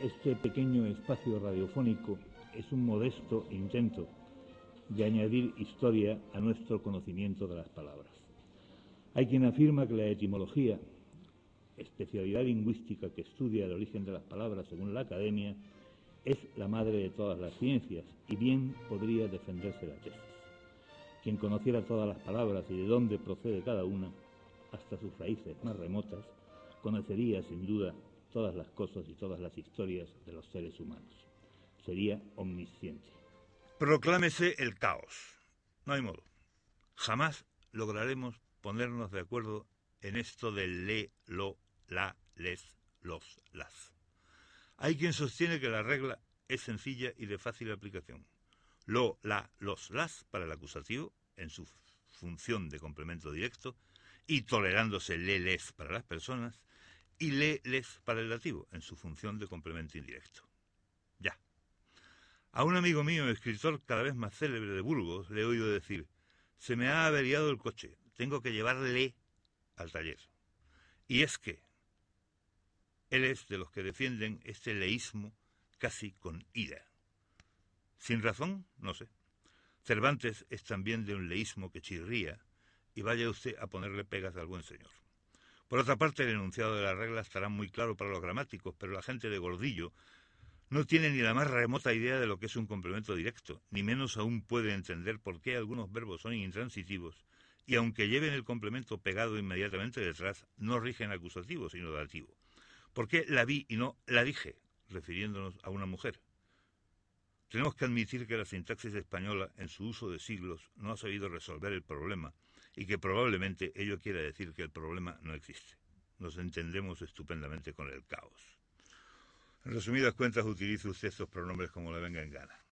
Este pequeño espacio radiofónico es un modesto intento de añadir historia a nuestro conocimiento de las palabras. Hay quien afirma que la etimología, especialidad lingüística que estudia el origen de las palabras según la academia, es la madre de todas las ciencias y bien podría defenderse la tesis. Quien conociera todas las palabras y de dónde procede cada una, hasta sus raíces más remotas, conocería sin duda todas las cosas y todas las historias de los seres humanos. Sería omnisciente. Proclámese el caos. No hay modo. Jamás lograremos ponernos de acuerdo en esto del le, lo, la, les, los, las. Hay quien sostiene que la regla es sencilla y de fácil aplicación. Lo, la, los, las para el acusativo en su función de complemento directo y tolerándose le, les para las personas y le, les para el dativo en su función de complemento indirecto. Ya. A un amigo mío, escritor cada vez más célebre de Burgos, le he oído decir, se me ha averiado el coche, tengo que llevarle al taller. Y es que él es de los que defienden este leísmo casi con ira. Sin razón, no sé. Cervantes es también de un leísmo que chirría, y vaya usted a ponerle pegas al buen señor. Por otra parte, el enunciado de la regla estará muy claro para los gramáticos, pero la gente de Gordillo no tiene ni la más remota idea de lo que es un complemento directo, ni menos aún puede entender por qué algunos verbos son intransitivos y aunque lleven el complemento pegado inmediatamente detrás, no rigen acusativo, sino dativo. ¿Por qué la vi y no la dije, refiriéndonos a una mujer? Tenemos que admitir que la sintaxis española, en su uso de siglos, no ha sabido resolver el problema y que probablemente ello quiera decir que el problema no existe. Nos entendemos estupendamente con el caos. En resumidas cuentas, utilice usted estos pronombres como le venga en gana.